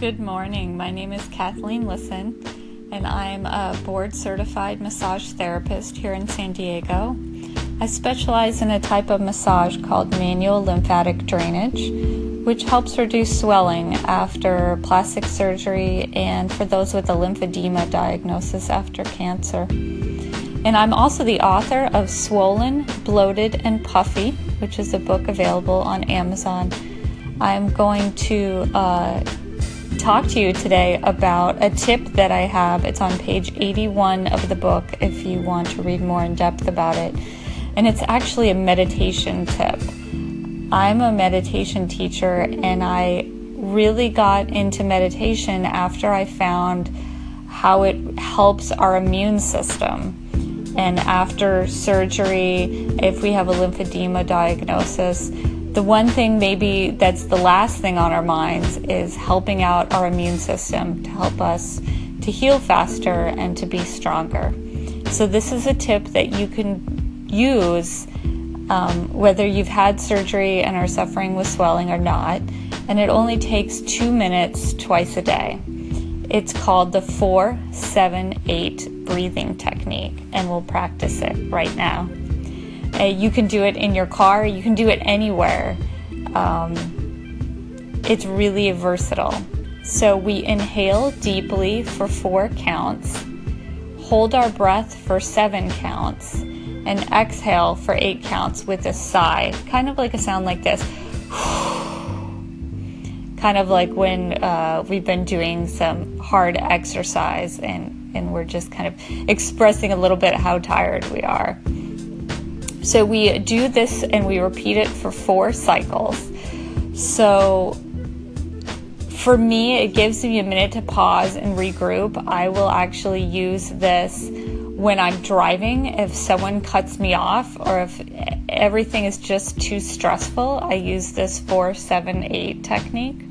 Good morning. My name is Kathleen Lisson, and I'm a board certified massage therapist here in San Diego. I specialize in a type of massage called manual lymphatic drainage, which helps reduce swelling after plastic surgery and for those with a lymphedema diagnosis after cancer. And I'm also the author of Swollen, Bloated, and Puffy, which is a book available on Amazon. I'm going to uh, talk to you today about a tip that I have. It's on page 81 of the book if you want to read more in depth about it. And it's actually a meditation tip. I'm a meditation teacher and I really got into meditation after I found how it helps our immune system. And after surgery, if we have a lymphedema diagnosis, the one thing maybe that's the last thing on our minds is helping out our immune system to help us to heal faster and to be stronger. So, this is a tip that you can use um, whether you've had surgery and are suffering with swelling or not, and it only takes two minutes twice a day. It's called the 478 breathing technique, and we'll practice it right now. Uh, you can do it in your car, you can do it anywhere. Um, it's really versatile. So we inhale deeply for four counts, hold our breath for seven counts, and exhale for eight counts with a sigh, kind of like a sound like this. kind of like when uh, we've been doing some hard exercise and, and we're just kind of expressing a little bit how tired we are. So we do this and we repeat it for four cycles. So for me, it gives me a minute to pause and regroup. I will actually use this when I'm driving. If someone cuts me off or if everything is just too stressful, I use this 478 technique.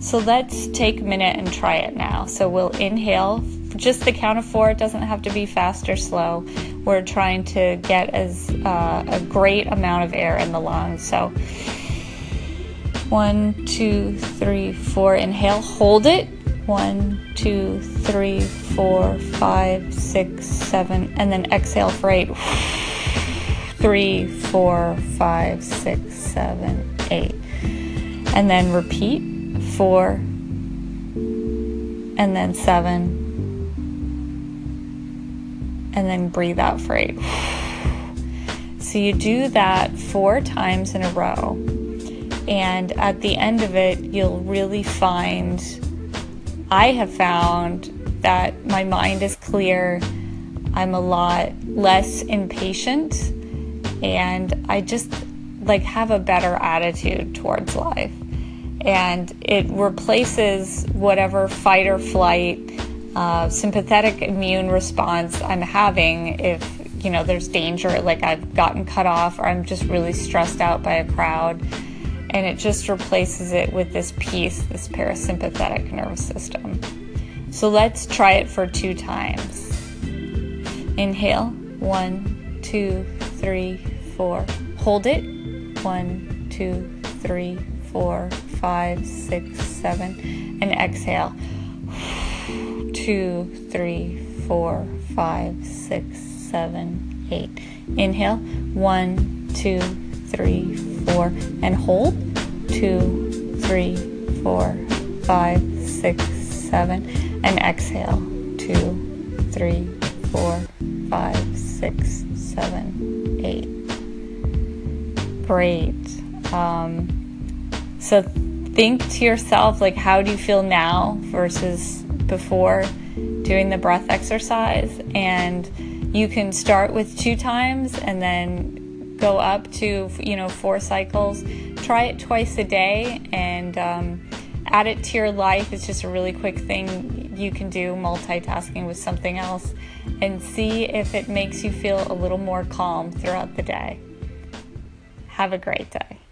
So let's take a minute and try it now. So we'll inhale just the count of four. It doesn't have to be fast or slow. We're trying to get as uh, a great amount of air in the lungs. So one, two, three, four. Inhale, hold it. One, two, three, four, five, six, seven, and then exhale for eight. Three, four, five, six, seven, eight. And then repeat four, and then seven, and then breathe out for eight. So you do that four times in a row. And at the end of it, you'll really find, I have found that my mind is clear. I'm a lot less impatient and I just like have a better attitude towards life. And it replaces whatever fight or flight uh, sympathetic immune response I'm having if you know there's danger, like I've gotten cut off or I'm just really stressed out by a crowd, and it just replaces it with this peace, this parasympathetic nervous system. So let's try it for two times. Inhale, one, two, three, four. Hold it, one, two, three, four, five, six, seven, and exhale two, three, four, five, six, seven, eight. Inhale, one, two, three, four, and hold. Two, three, four, five, six, seven, and exhale. Two, three, four, five, six, seven, eight. Great. Um, so think to yourself, like, how do you feel now versus before doing the breath exercise. And you can start with two times and then go up to, you know, four cycles. Try it twice a day and um, add it to your life. It's just a really quick thing you can do, multitasking with something else, and see if it makes you feel a little more calm throughout the day. Have a great day.